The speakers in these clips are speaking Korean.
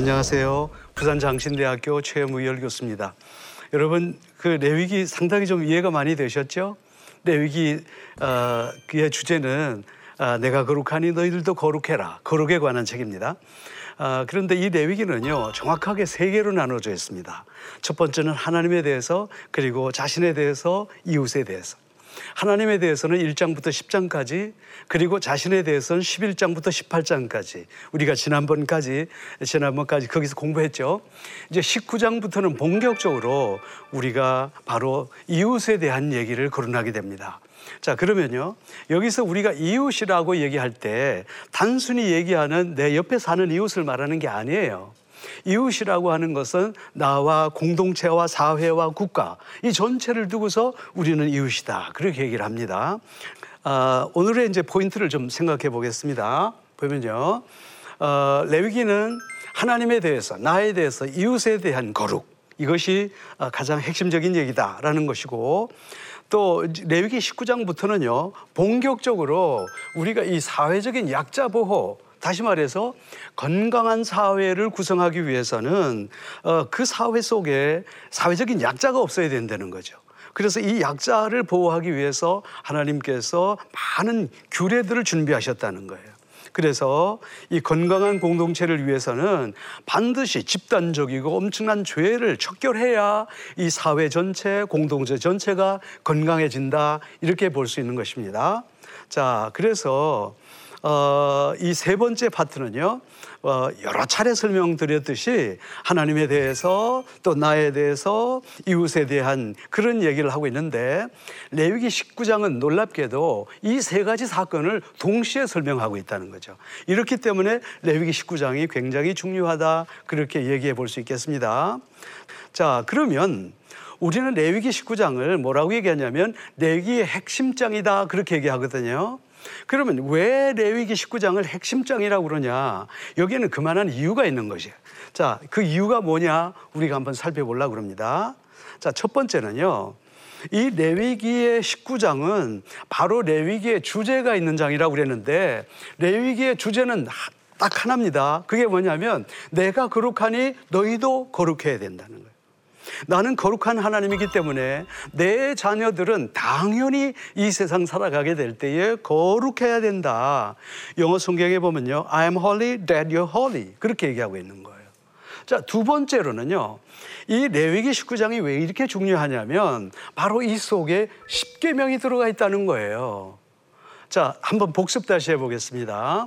안녕하세요. 부산 장신대학교 최무열 교수입니다. 여러분 그 레위기 상당히 좀 이해가 많이 되셨죠? 레위기 어, 그의 주제는 어, 내가 거룩하니 너희들도 거룩해라. 거룩에 관한 책입니다. 어, 그런데 이 레위기는요 정확하게 세 개로 나눠져 있습니다. 첫 번째는 하나님에 대해서 그리고 자신에 대해서 이웃에 대해서. 하나님에 대해서는 1장부터 10장까지 그리고 자신에 대해서는 11장부터 18장까지 우리가 지난번까지 지난번까지 거기서 공부했죠. 이제 19장부터는 본격적으로 우리가 바로 이웃에 대한 얘기를 거론하게 됩니다. 자, 그러면요. 여기서 우리가 이웃이라고 얘기할 때 단순히 얘기하는 내 옆에 사는 이웃을 말하는 게 아니에요. 이웃이라고 하는 것은 나와 공동체와 사회와 국가 이 전체를 두고서 우리는 이웃이다. 그렇게 얘기를 합니다. 아, 오늘의 이제 포인트를 좀 생각해 보겠습니다. 보면요. 어, 레위기는 하나님에 대해서, 나에 대해서, 이웃에 대한 거룩. 이것이 어, 가장 핵심적인 얘기다라는 것이고 또 레위기 19장부터는요. 본격적으로 우리가 이 사회적인 약자 보호 다시 말해서 건강한 사회를 구성하기 위해서는 어, 그 사회 속에 사회적인 약자가 없어야 된다는 거죠. 그래서 이 약자를 보호하기 위해서 하나님께서 많은 규례들을 준비하셨다는 거예요. 그래서 이 건강한 공동체를 위해서는 반드시 집단적이고 엄청난 죄를 척결해야 이 사회 전체, 공동체 전체가 건강해진다. 이렇게 볼 수 있는 것입니다. 자, 그래서 어, 이 세 번째 파트는요, 어, 여러 차례 설명드렸듯이 하나님에 대해서 또 나에 대해서 이웃에 대한 그런 얘기를 하고 있는데 레위기 19장은 놀랍게도 이 세 가지 사건을 동시에 설명하고 있다는 거죠. 이렇기 때문에 레위기 19장이 굉장히 중요하다 그렇게 얘기해 볼 수 있겠습니다. 자, 그러면 우리는 레위기 19장을 뭐라고 얘기하냐면 레위기의 핵심장이다 그렇게 얘기하거든요. 그러면 왜 레위기 19장을 핵심장이라고 그러냐? 여기에는 그만한 이유가 있는 것이에요. 자, 그 이유가 뭐냐? 우리가 한번 살펴보려고 그럽니다. 자, 첫 번째는요. 이 레위기의 19장은 바로 레위기의 주제가 있는 장이라고 그랬는데 레위기의 주제는 딱 하나입니다. 그게 뭐냐면 내가 거룩하니 너희도 거룩해야 된다는 거예요. 나는 거룩한 하나님이기 때문에 내 자녀들은 당연히 이 세상 살아가게 될 때에 거룩해야 된다. 영어 성경에 보면요. I am holy that you're holy. 그렇게 얘기하고 있는 거예요. 자, 두 번째로는요. 이 레위기 19장이 왜 이렇게 중요하냐면 바로 이 속에 10계명이 들어가 있다는 거예요. 자, 한번 복습 다시 해보겠습니다.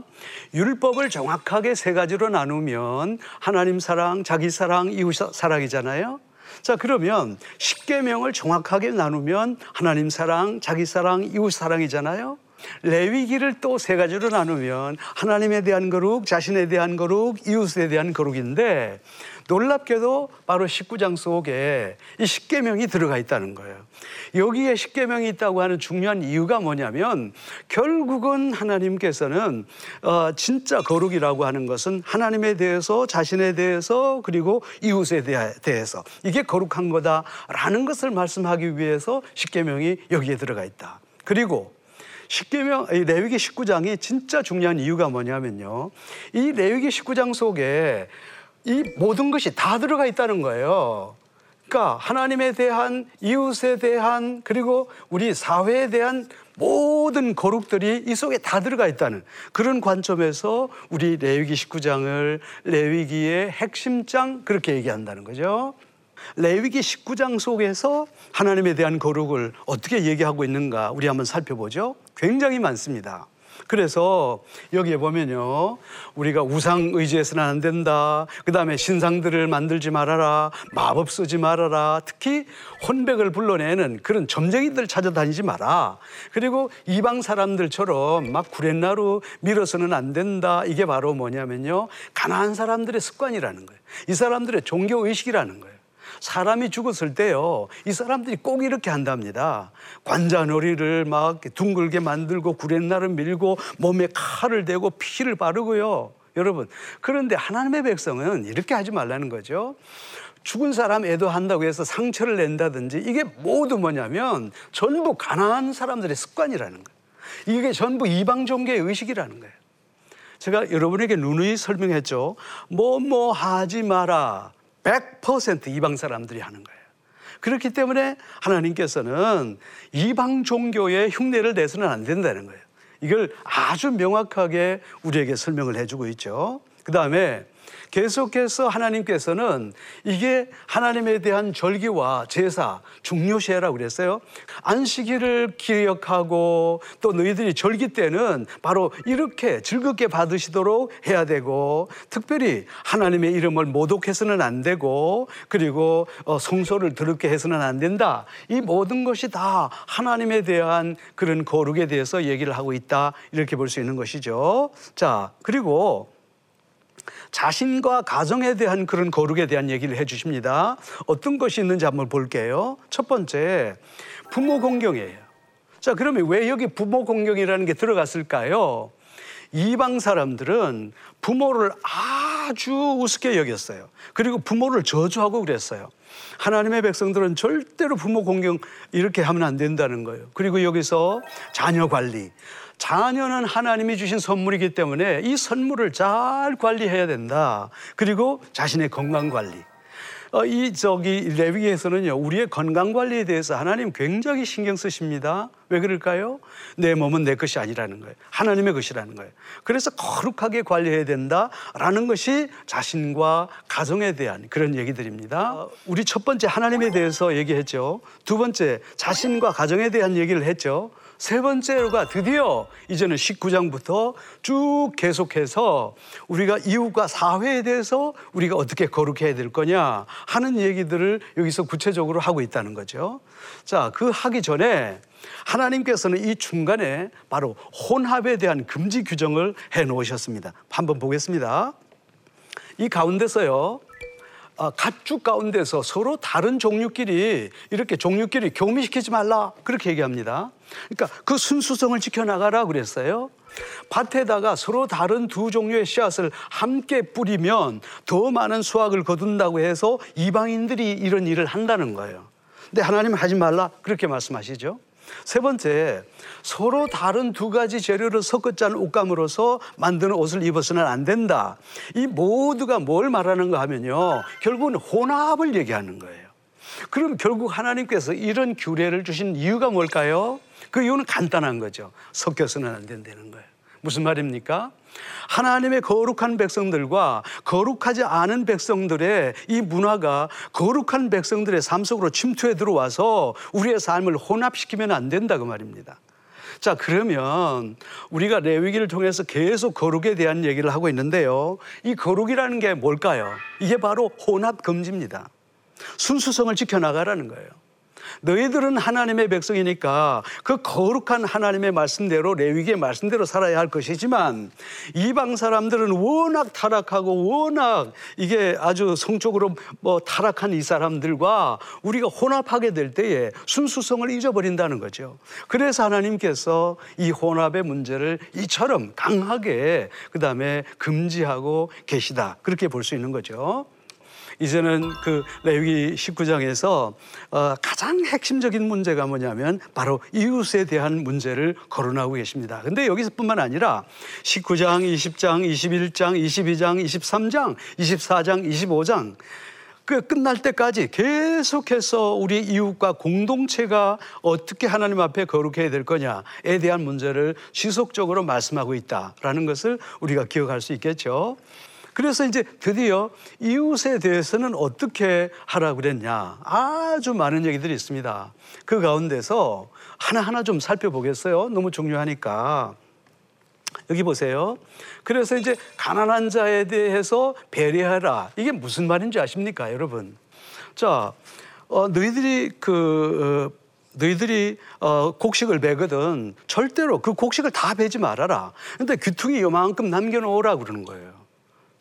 율법을 정확하게 세 가지로 나누면 하나님 사랑, 자기 사랑, 이웃 사랑이잖아요. 자, 그러면 십계명을 정확하게 나누면 하나님 사랑, 자기 사랑, 이웃 사랑이잖아요. 레위기를 또 세 가지로 나누면 하나님에 대한 거룩, 자신에 대한 거룩, 이웃에 대한 거룩인데 놀랍게도 바로 19장 속에 이 십계명이 들어가 있다는 거예요. 여기에 십계명이 있다고 하는 중요한 이유가 뭐냐면 결국은 하나님께서는 어, 진짜 거룩이라고 하는 것은 하나님에 대해서 자신에 대해서 그리고 이웃에 대해서 이게 거룩한 거다라는 것을 말씀하기 위해서 십계명이 여기에 들어가 있다. 그리고 십계명 레위기 19장이 진짜 중요한 이유가 뭐냐면요. 이 레위기 19장 속에 이 모든 것이 다 들어가 있다는 거예요. 그러니까 하나님에 대한 이웃에 대한 그리고 우리 사회에 대한 모든 거룩들이 이 속에 다 들어가 있다는 그런 관점에서 우리 레위기 19장을 레위기의 핵심장 그렇게 얘기한다는 거죠. 레위기 19장 속에서 하나님에 대한 거룩을 어떻게 얘기하고 있는가 우리 한번 살펴보죠. 굉장히 많습니다. 그래서 여기에 보면요. 우리가 우상 의지해서는 안 된다. 그 다음에 신상들을 만들지 말아라. 마법 쓰지 말아라. 특히 혼백을 불러내는 그런 점쟁이들 찾아다니지 마라. 그리고 이방 사람들처럼 막 구렛나루 밀어서는 안 된다. 이게 바로 뭐냐면요. 가난한 사람들의 습관이라는 거예요. 이 사람들의 종교 의식이라는 거예요. 사람이 죽었을 때요, 이 사람들이 꼭 이렇게 한답니다. 관자놀이를 막 둥글게 만들고 구렛나를 밀고 몸에 칼을 대고 피를 바르고요. 여러분, 그런데 하나님의 백성은 이렇게 하지 말라는 거죠. 죽은 사람 애도한다고 해서 상처를 낸다든지 이게 모두 뭐냐면 전부 가난한 사람들의 습관이라는 거예요. 이게 전부 이방 종교의 의식이라는 거예요. 제가 여러분에게 누누이 설명했죠. 뭐뭐 하지 마라. 100% 이방 사람들이 하는 거예요. 그렇기 때문에 하나님께서는 이방 종교의 흉내를 내서는 안 된다는 거예요. 이걸 아주 명확하게 우리에게 설명을 해주고 있죠. 그 다음에 계속해서 하나님께서는 이게 하나님에 대한 절기와 제사 중요시해라고 그랬어요. 안식일을 기억하고 또 너희들이 절기 때는 바로 이렇게 즐겁게 받으시도록 해야 되고 특별히 하나님의 이름을 모독해서는 안 되고 그리고 어, 성소를 더럽게 해서는 안 된다. 이 모든 것이 다 하나님에 대한 그런 거룩에 대해서 얘기를 하고 있다. 이렇게 볼 수 있는 것이죠. 자, 그리고 자신과 가정에 대한 그런 거룩에 대한 얘기를 해 주십니다. 어떤 것이 있는지 한번 볼게요. 첫 번째, 부모 공경이에요. 자, 그러면 왜 여기 부모 공경이라는 게 들어갔을까요? 이방 사람들은 부모를 아주 우습게 여겼어요. 그리고 부모를 저주하고 그랬어요. 하나님의 백성들은 절대로 부모 공경 이렇게 하면 안 된다는 거예요. 그리고 여기서 자녀 관리. 자녀는 하나님이 주신 선물이기 때문에 이 선물을 잘 관리해야 된다. 그리고 자신의 건강 관리. 어, 이 저기 레위기에서는요 우리의 건강 관리에 대해서 하나님 굉장히 신경 쓰십니다. 왜 그럴까요? 내 몸은 내 것이 아니라는 거예요. 하나님의 것이라는 거예요. 그래서 거룩하게 관리해야 된다라는 것이 자신과 가정에 대한 그런 얘기들입니다. 어, 우리 첫 번째 하나님에 대해서 얘기했죠. 두 번째 자신과 가정에 대한 얘기를 했죠. 세 번째로가 드디어 이제는 19장부터 쭉 계속해서 우리가 이웃과 사회에 대해서 우리가 어떻게 거룩해야 될 거냐 하는 얘기들을 여기서 구체적으로 하고 있다는 거죠. 자, 그 하기 전에 하나님께서는 이 중간에 바로 혼합에 대한 금지 규정을 해 놓으셨습니다. 한번 보겠습니다. 이 가운데서요. 아, 가축 가운데서 서로 다른 종류끼리 이렇게 종류끼리 교미시키지 말라 그렇게 얘기합니다. 그러니까 그 순수성을 지켜나가라 그랬어요. 밭에다가 서로 다른 두 종류의 씨앗을 함께 뿌리면 더 많은 수확을 거둔다고 해서 이방인들이 이런 일을 한다는 거예요. 근데 하나님 하지 말라 그렇게 말씀하시죠. 세 번째, 서로 다른 두 가지 재료를 섞어 짠 옷감으로서 만드는 옷을 입어서는 안 된다. 이 모두가 뭘 말하는가 하면요. 결국은 혼합을 얘기하는 거예요. 그럼 결국 하나님께서 이런 규례를 주신 이유가 뭘까요? 그 이유는 간단한 거죠. 섞여서는 안 된다는 거예요. 무슨 말입니까? 하나님의 거룩한 백성들과 거룩하지 않은 백성들의 이 문화가 거룩한 백성들의 삶 속으로 침투해 들어와서 우리의 삶을 혼합시키면 안 된다 그 말입니다. 자, 그러면 우리가 레위기를 통해서 계속 거룩에 대한 얘기를 하고 있는데요. 이 거룩이라는 게 뭘까요? 이게 바로 혼합 금지입니다. 순수성을 지켜나가라는 거예요. 너희들은 하나님의 백성이니까 그 거룩한 하나님의 말씀대로 레위기의 말씀대로 살아야 할 것이지만 이방 사람들은 워낙 타락하고 워낙 이게 아주 성적으로 뭐 타락한 이 사람들과 우리가 혼합하게 될 때에 순수성을 잊어버린다는 거죠. 그래서 하나님께서 이 혼합의 문제를 이처럼 강하게 그 다음에 금지하고 계시다. 그렇게 볼 수 있는 거죠. 이제는 그 레위기 19장에서 어, 가장 핵심적인 문제가 뭐냐면 바로 이웃에 대한 문제를 거론하고 계십니다. 근데 여기서뿐만 아니라 19장, 20장, 21장, 22장, 23장, 24장, 25장 그 끝날 때까지 계속해서 우리 이웃과 공동체가 어떻게 하나님 앞에 거룩해야 될 거냐에 대한 문제를 지속적으로 말씀하고 있다라는 것을 우리가 기억할 수 있겠죠. 그래서 이제 드디어 이웃에 대해서는 어떻게 하라 그랬냐. 아주 많은 얘기들이 있습니다. 그 가운데서 하나하나 좀 살펴보겠어요. 너무 중요하니까. 여기 보세요. 그래서 이제 가난한 자에 대해서 배려하라. 이게 무슨 말인지 아십니까, 여러분? 자, 어, 너희들이 그, 어, 너희들이 어, 곡식을 베거든 절대로 그 곡식을 다 베지 말아라. 근데 귀퉁이 요만큼 남겨놓으라 그러는 거예요.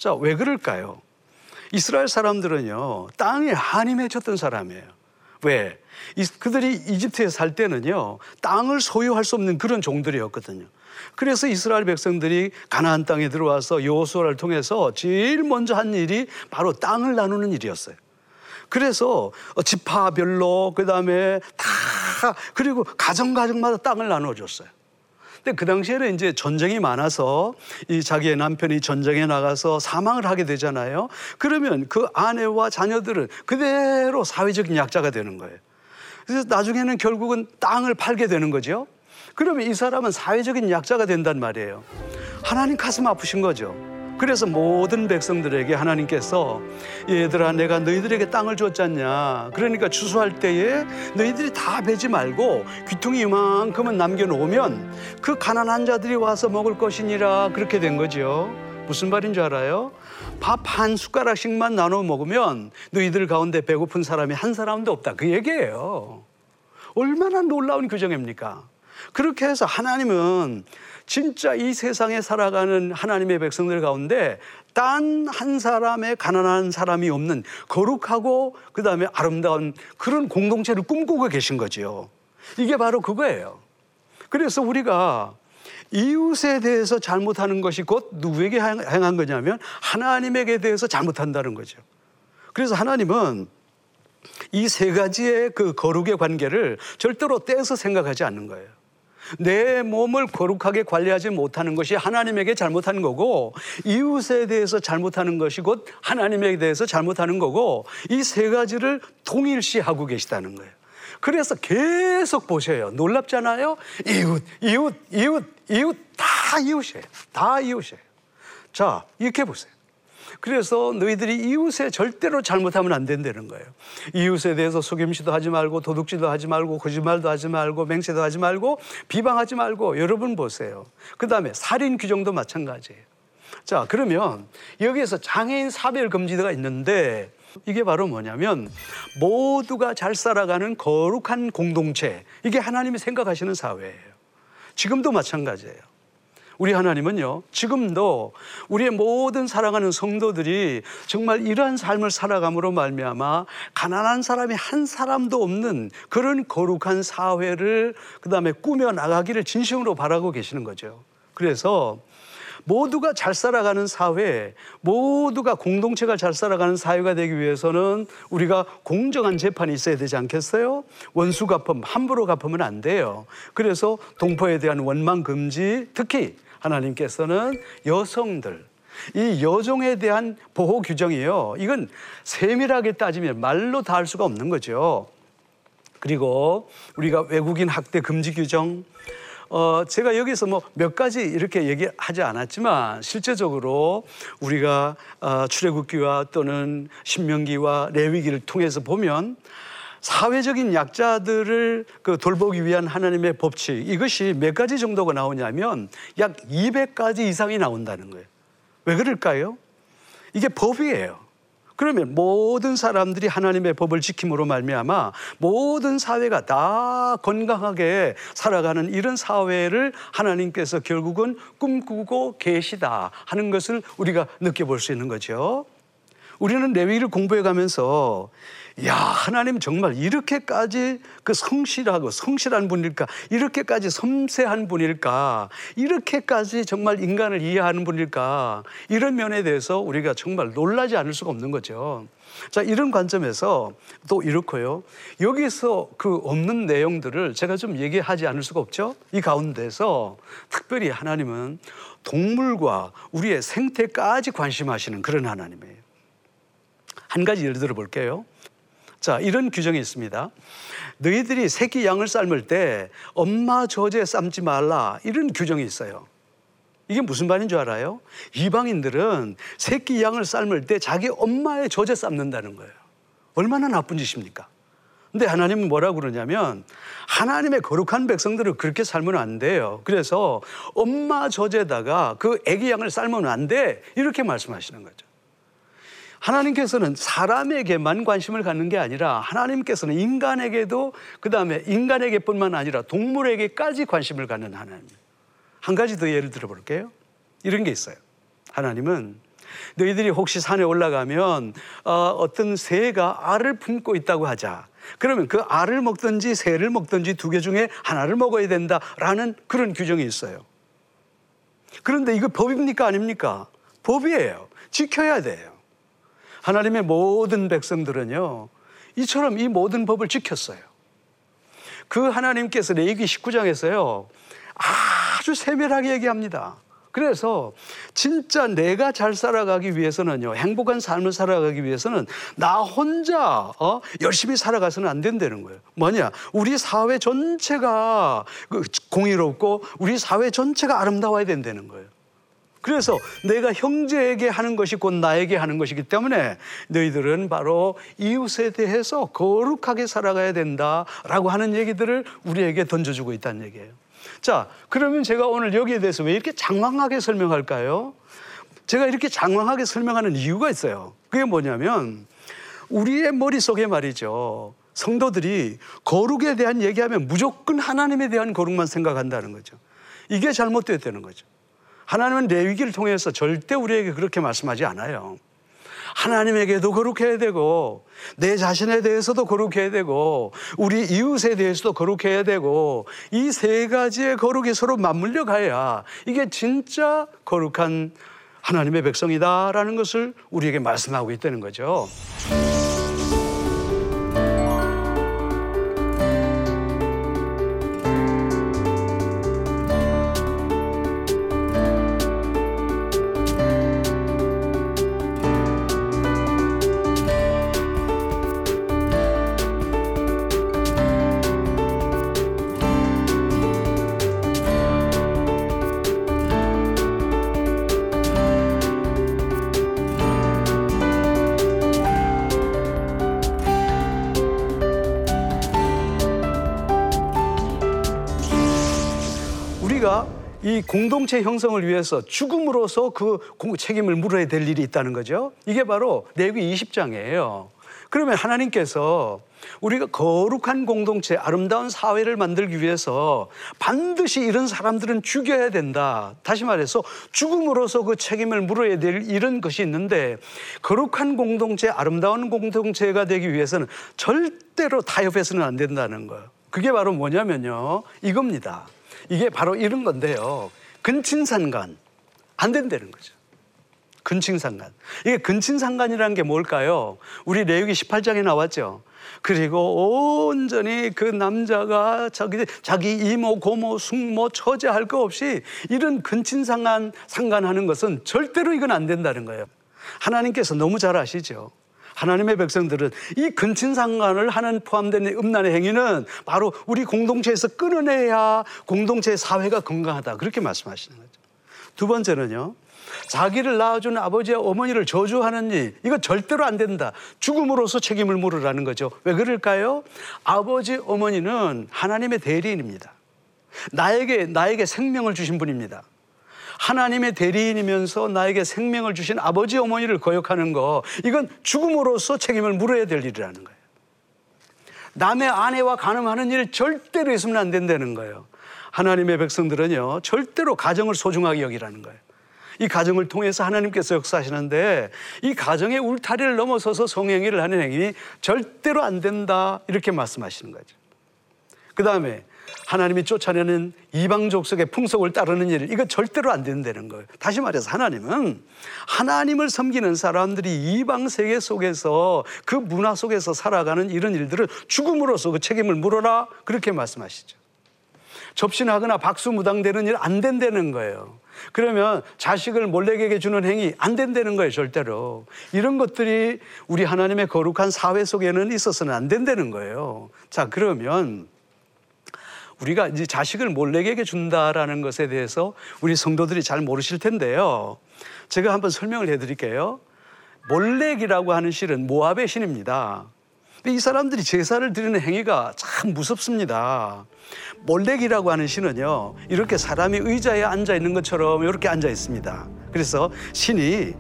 자, 왜 그럴까요? 이스라엘 사람들은요, 한이 맺혔던 사람이에요. 왜? 그들이 이집트에 살 때는요, 땅을 소유할 수 없는 그런 종들이었거든요. 그래서 이스라엘 백성들이 가나안 땅에 들어와서 여호수아를 통해서 제일 먼저 한 일이 바로 땅을 나누는 일이었어요. 그래서 지파별로 그다음에 다 그리고 가정 가정마다 땅을 나눠 줬어요. 근데 그 당시에는 이제 전쟁이 많아서 이 자기의 남편이 전쟁에 나가서 사망을 하게 되잖아요. 그러면 그 아내와 자녀들은 그대로 사회적인 약자가 되는 거예요. 그래서 나중에는 결국은 땅을 팔게 되는 거죠. 그러면 이 사람은 사회적인 약자가 된단 말이에요. 하나님 가슴 아프신 거죠. 그래서 모든 백성들에게 하나님께서 얘들아 내가 너희들에게 땅을 줬잖냐. 그러니까 추수할 때에 너희들이 다 베지 말고 귀퉁이 이만큼은 남겨놓으면 그 가난한 자들이 와서 먹을 것이니라. 그렇게 된 거죠 무슨 말인 줄 알아요? 밥 한 숟가락씩만 나눠 먹으면 너희들 가운데 배고픈 사람이 한 사람도 없다. 그 얘기예요. 얼마나 놀라운 규정입니까? 그렇게 해서 하나님은 진짜 이 세상에 살아가는 하나님의 백성들 가운데 단한 사람의 가난한 사람이 없는 거룩하고 그 다음에 아름다운 그런 공동체를 꿈꾸고 계신 거지요. 이게 바로 그거예요. 그래서 우리가 이웃에 대해서 잘못하는 것이 곧 누구에게 행한 거냐면 하나님에게 대해서 잘못한다는 거죠. 그래서 하나님은 이 세 가지의 그 거룩의 관계를 절대로 떼서 생각하지 않는 거예요. 내 몸을 거룩하게 관리하지 못하는 것이 하나님에게 잘못한 거고 이웃에 대해서 잘못하는 것이 곧 하나님에게 대해서 잘못하는 거고 이 세 가지를 동일시하고 계시다는 거예요. 그래서 계속 보셔요. 놀랍잖아요. 이웃, 이웃, 이웃, 이웃 다 이웃이에요. 다 이웃이에요. 자, 이렇게 보세요. 그래서 너희들이 이웃에 절대로 잘못하면 안 된다는 거예요. 이웃에 대해서 속임수도 하지 말고 도둑질도 하지 말고 거짓말도 하지 말고 맹세도 하지 말고 비방하지 말고 여러분 보세요. 그 다음에 살인 규정도 마찬가지예요. 자, 그러면 여기에서 장애인 사별 금지가 있는데 이게 바로 뭐냐면 모두가 잘 살아가는 거룩한 공동체. 이게 하나님이 생각하시는 사회예요. 지금도 마찬가지예요. 우리 하나님은요, 지금도 우리의 모든 사랑하는 성도들이 정말 이러한 삶을 살아감으로 말미암아 가난한 사람이 한 사람도 없는 그런 거룩한 사회를 그 다음에 꾸며 나가기를 진심으로 바라고 계시는 거죠. 그래서 모두가 잘 살아가는 사회, 모두가 공동체가 잘 살아가는 사회가 되기 위해서는 우리가 공정한 재판이 있어야 되지 않겠어요? 원수 갚음, 함부로 갚으면 안 돼요. 그래서 동포에 대한 원망 금지, 특히 하나님께서는 여성들, 이 여종에 대한 보호 규정이요. 이건 세밀하게 따지면 말로 다 할 수가 없는 거죠. 그리고 우리가 외국인 학대 금지 규정, 어, 제가 여기서 뭐 몇 가지 이렇게 얘기하지 않았지만 실제적으로 우리가 어, 출애굽기와 또는 신명기와 레위기를 통해서 보면 사회적인 약자들을 그 돌보기 위한 하나님의 법칙 이것이 몇 가지 정도가 나오냐면 약 200가지 이상이 나온다는 거예요. 왜 그럴까요? 이게 법이에요. 그러면 모든 사람들이 하나님의 법을 지킴으로 말미암아 모든 사회가 다 건강하게 살아가는 이런 사회를 하나님께서 결국은 꿈꾸고 계시다 하는 것을 우리가 느껴볼 수 있는 거죠. 우리는 레위를 공부해 가면서 야, 하나님 정말 이렇게까지 그 성실하고 성실한 분일까? 이렇게까지 섬세한 분일까? 이렇게까지 정말 인간을 이해하는 분일까? 이런 면에 대해서 우리가 정말 놀라지 않을 수가 없는 거죠. 자, 이런 관점에서 또 이렇고요. 여기서 그 없는 내용들을 제가 좀 얘기하지 않을 수가 없죠. 이 가운데서 특별히 하나님은 동물과 우리의 생태까지 관심하시는 그런 하나님이에요. 한 가지 예를 들어 볼게요. 자, 이런 규정이 있습니다. 너희들이 새끼 양을 삶을 때 엄마 젖에 삶지 말라. 이런 규정이 있어요. 이게 무슨 말인 줄 알아요? 이방인들은 새끼 양을 삶을 때 자기 엄마의 젖에 삶는다는 거예요. 얼마나 나쁜 짓입니까? 근데 하나님은 뭐라고 그러냐면 하나님의 거룩한 백성들을 그렇게 삶으면 안 돼요. 그래서 엄마 젖에다가 그 애기 양을 삶으면 안 돼. 이렇게 말씀하시는 거죠. 하나님께서는 사람에게만 관심을 갖는 게 아니라 하나님께서는 인간에게도 그 다음에 인간에게뿐만 아니라 동물에게까지 관심을 갖는 하나님. 한 가지 더 예를 들어 볼게요. 이런 게 있어요. 하나님은 너희들이 혹시 산에 올라가면 어, 떤 새가 알을 품고 있다고 하자. 그러면 그 알을 먹든지 새를 먹든지 두 개 중에 하나를 먹어야 된다라는 그런 규정이 있어요. 그런데 이거 법입니까 아닙니까? 법이에요. 지켜야 돼요. 하나님의 모든 백성들은요, 이처럼 이 모든 법을 지켰어요. 그 하나님께서 레기 19장에서요, 아주 세밀하게 얘기합니다. 그래서 진짜 내가 잘 살아가기 위해서는요, 행복한 삶을 살아가기 위해서는 나 혼자 어? 열심히 살아가서는 안 된다는 거예요. 뭐냐? 우리 사회 전체가 그 공의롭고 우리 사회 전체가 아름다워야 된다는 거예요. 그래서 내가 형제에게 하는 것이 곧 나에게 하는 것이기 때문에 너희들은 바로 이웃에 대해서 거룩하게 살아가야 된다라고 하는 얘기들을 우리에게 던져주고 있다는 얘기예요. 자, 그러면 제가 오늘 여기에 대해서 왜 이렇게 장황하게 설명할까요? 제가 이렇게 장황하게 설명하는 이유가 있어요. 그게 뭐냐면 우리의 머릿속에 말이죠. 성도들이 거룩에 대한 얘기하면 무조건 하나님에 대한 거룩만 생각한다는 거죠. 이게 잘못되었다는 거죠. 하나님은 레위기를 통해서 절대 우리에게 그렇게 말씀하지 않아요. 하나님에게도 거룩해야 되고 내 자신에 대해서도 거룩해야 되고 우리 이웃에 대해서도 거룩해야 되고 이 세 가지의 거룩이 서로 맞물려 가야 이게 진짜 거룩한 하나님의 백성이다라는 것을 우리에게 말씀하고 있다는 거죠. 이 공동체 형성을 위해서 죽음으로써 그 책임을 물어야 될 일이 있다는 거죠. 이게 바로 레위 20장이에요. 그러면 하나님께서 우리가 거룩한 공동체, 아름다운 사회를 만들기 위해서 반드시 이런 사람들은 죽여야 된다. 다시 말해서 죽음으로써 그 책임을 물어야 될 이런 것이 있는데 거룩한 공동체, 아름다운 공동체가 되기 위해서는 절대로 타협해서는 안 된다는 거예요. 그게 바로 뭐냐면요. 이겁니다. 이게 바로 이런 건데요. 근친상간. 안 된다는 거죠. 근친상간. 이게 근친상간이라는 게 뭘까요? 우리 레위기 18장에 나왔죠. 그리고 온전히 그 남자가 자기, 자기 이모, 고모, 숙모, 처제 할 거 없이 이런 근친상간, 상간하는 것은 절대로 이건 안 된다는 거예요. 하나님께서 너무 잘 아시죠. 하나님의 백성들은 이 근친상간을 하는 포함된 음란의 행위는 바로 우리 공동체에서 끊어내야 공동체 사회가 건강하다. 그렇게 말씀하시는 거죠. 두 번째는요. 자기를 낳아준 아버지와 어머니를 저주하는 일, 이거 절대로 안 된다. 죽음으로써 책임을 물으라는 거죠. 왜 그럴까요? 아버지, 어머니는 하나님의 대리인입니다. 나에게, 나에게 생명을 주신 분입니다. 하나님의 대리인이면서 나에게 생명을 주신 아버지 어머니를 거역하는 거 이건 죽음으로써 책임을 물어야 될 일이라는 거예요. 남의 아내와 간음하는 일 절대로 있으면 안 된다는 거예요. 하나님의 백성들은요 절대로 가정을 소중하게 여기라는 거예요. 이 가정을 통해서 하나님께서 역사하시는데 이 가정의 울타리를 넘어서서 성행위를 하는 행위 절대로 안 된다 이렇게 말씀하시는 거죠. 그 다음에 하나님이 쫓아내는 이방 족속의 풍속을 따르는 일, 이거 절대로 안 된다는 거예요. 다시 말해서 하나님은 하나님을 섬기는 사람들이 이방 세계 속에서 그 문화 속에서 살아가는 이런 일들을 죽음으로써 그 책임을 물어라 그렇게 말씀하시죠. 접신하거나 박수무당되는 일 안 된다는 거예요. 그러면 자식을 몰래에게 주는 행위 안 된다는 거예요, 절대로. 이런 것들이 우리 하나님의 거룩한 사회 속에는 있어서는 안 된다는 거예요. 자, 그러면 우리가 이제 자식을 몰래에게 준다라는 것에 대해서 우리 성도들이 잘 모르실 텐데요. 제가 한번 설명을 해 드릴게요. 몰렉이라고 하는 실은 모압의 신입니다. 이 사람들이 제사를 드리는 행위가 참 무섭습니다. 몰렉이라고 하는 신은요, 이렇게 사람이 의자에 앉아 있는 것처럼 이렇게 앉아 있습니다. 그래서 신이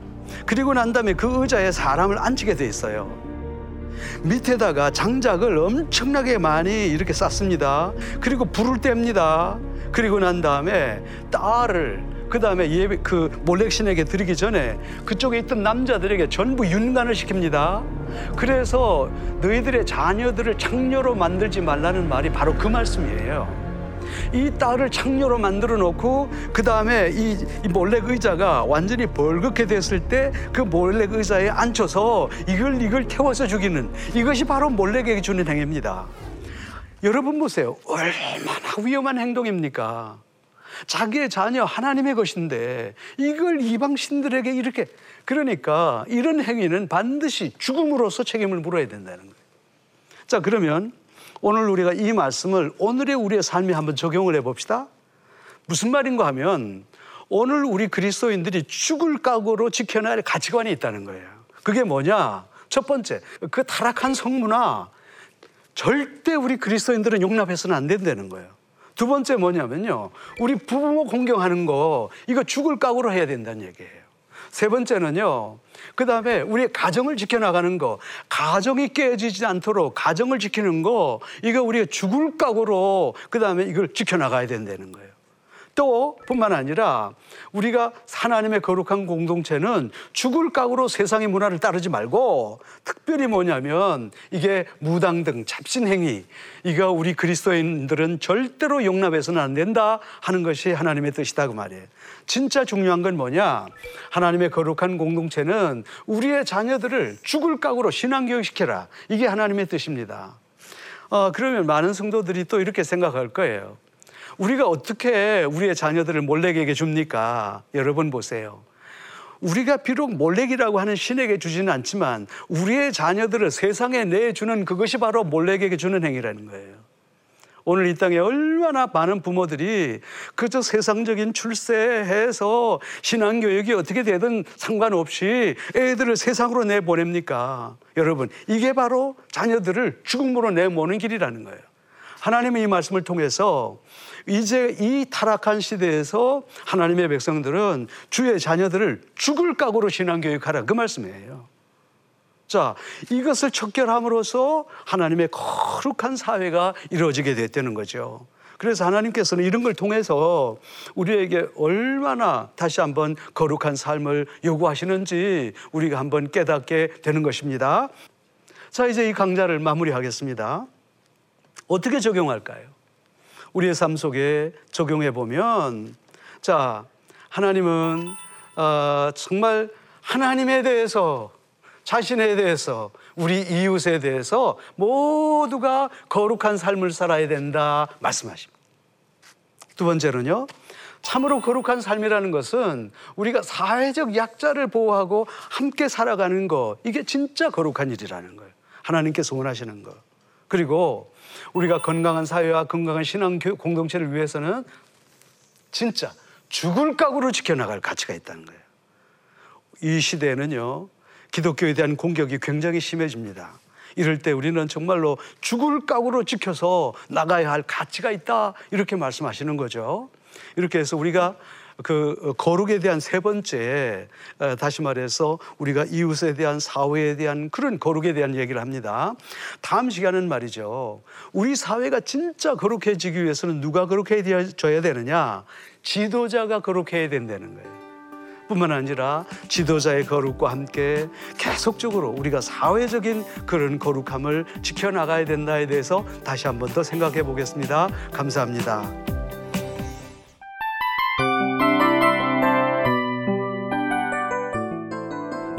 그리고 난 다음에 그 의자에 사람을 앉히게 돼 있어요. 밑에다가 장작을 엄청나게 많이 이렇게 쌓습니다. 그리고 불을 뗍니다. 그리고 난 다음에 딸을 그 다음에 예배 그 몰렉신에게 드리기 전에 그쪽에 있던 남자들에게 전부 윤관을 시킵니다. 그래서 너희들의 자녀들을 창녀로 만들지 말라는 말이 바로 그 말씀이에요. 이 딸을 창녀로 만들어 놓고 그 다음에 이, 이 몰렉 의자가 완전히 벌겋게 됐을 때 그 몰렉 의자에 앉혀서 이걸 이걸 태워서 죽이는 이것이 바로 몰렉에게 주는 행위입니다. 여러분 보세요. 얼마나 위험한 행동입니까? 자기의 자녀 하나님의 것인데 이걸 이방 신들에게 이렇게 그러니까 이런 행위는 반드시 죽음으로서 책임을 물어야 된다는 거예요. 자, 그러면 오늘 우리가 이 말씀을 오늘의 우리의 삶에 한번 적용을 해 봅시다. 무슨 말인가 하면 오늘 우리 그리스도인들이 죽을 각오로 지켜야 할 가치관이 있다는 거예요. 그게 뭐냐? 첫 번째, 그 타락한 성문화 절대 우리 그리스도인들은 용납해서는 안 된다는 거예요. 두 번째 뭐냐면요. 우리 부모 공경하는 거 이거 죽을 각오로 해야 된다는 얘기예요. 세 번째는요. 그 다음에 우리 가정을 지켜나가는 거, 가정이 깨지지 않도록 가정을 지키는 거, 이거 우리가 죽을 각오로 그 다음에 이걸 지켜나가야 된다는 거예요. 또 뿐만 아니라 우리가 하나님의 거룩한 공동체는 죽을 각오로 세상의 문화를 따르지 말고 특별히 뭐냐면 이게 무당 등 잡신행위 이거 우리 그리스도인들은 절대로 용납해서는 안 된다 하는 것이 하나님의 뜻이다 그 말이에요. 진짜 중요한 건 뭐냐? 하나님의 거룩한 공동체는 우리의 자녀들을 죽을 각오로 신앙교육시켜라. 이게 하나님의 뜻입니다. 어, 그러면 많은 성도들이 또 이렇게 생각할 거예요. 우리가 어떻게 우리의 자녀들을 몰래에게 줍니까? 여러분 보세요. 우리가 비록 몰래기라고 하는 신에게 주지는 않지만 우리의 자녀들을 세상에 내주는 그것이 바로 몰래에게 주는 행위라는 거예요. 오늘 이 땅에 얼마나 많은 부모들이 그저 세상적인 출세해서 신앙교육이 어떻게 되든 상관없이 애들을 세상으로 내보냅니까? 여러분, 이게 바로 자녀들을 죽음으로 내모는 길이라는 거예요. 하나님의 이 말씀을 통해서 이제 이 타락한 시대에서 하나님의 백성들은 주의 자녀들을 죽을 각오로 신앙교육하라 그 말씀이에요. 자, 이것을 척결함으로써 하나님의 거룩한 사회가 이루어지게 됐다는 거죠. 그래서 하나님께서는 이런 걸 통해서 우리에게 얼마나 다시 한번 거룩한 삶을 요구하시는지 우리가 한번 깨닫게 되는 것입니다. 자, 이제 이 강좌를 마무리하겠습니다. 어떻게 적용할까요? 우리의 삶 속에 적용해 보면 자 하나님은 어, 정말 하나님에 대해서 자신에 대해서 우리 이웃에 대해서 모두가 거룩한 삶을 살아야 된다 말씀하십니다. 두 번째는요. 참으로 거룩한 삶이라는 것은 우리가 사회적 약자를 보호하고 함께 살아가는 거 이게 진짜 거룩한 일이라는 거예요. 하나님께서 원하시는 거. 그리고 우리가 건강한 사회와 건강한 신앙 공동체를 위해서는 진짜 죽을 각오로 지켜나갈 가치가 있다는 거예요. 이 시대에는요, 기독교에 대한 공격이 굉장히 심해집니다. 이럴 때 우리는 정말로 죽을 각오로 지켜서 나가야 할 가치가 있다. 이렇게 말씀하시는 거죠. 이렇게 해서 우리가 그 거룩에 대한 세 번째 다시 말해서 우리가 이웃에 대한 사회에 대한 그런 거룩에 대한 얘기를 합니다. 다음 시간은 말이죠. 우리 사회가 진짜 거룩해지기 위해서는 누가 거룩해져야 되느냐? 지도자가 거룩해야 된다는 거예요. 뿐만 아니라 지도자의 거룩과 함께 계속적으로 우리가 사회적인 그런 거룩함을 지켜나가야 된다에 대해서 다시 한번 더 생각해 보겠습니다. 감사합니다.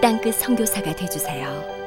땅끝 성교사가 되주세요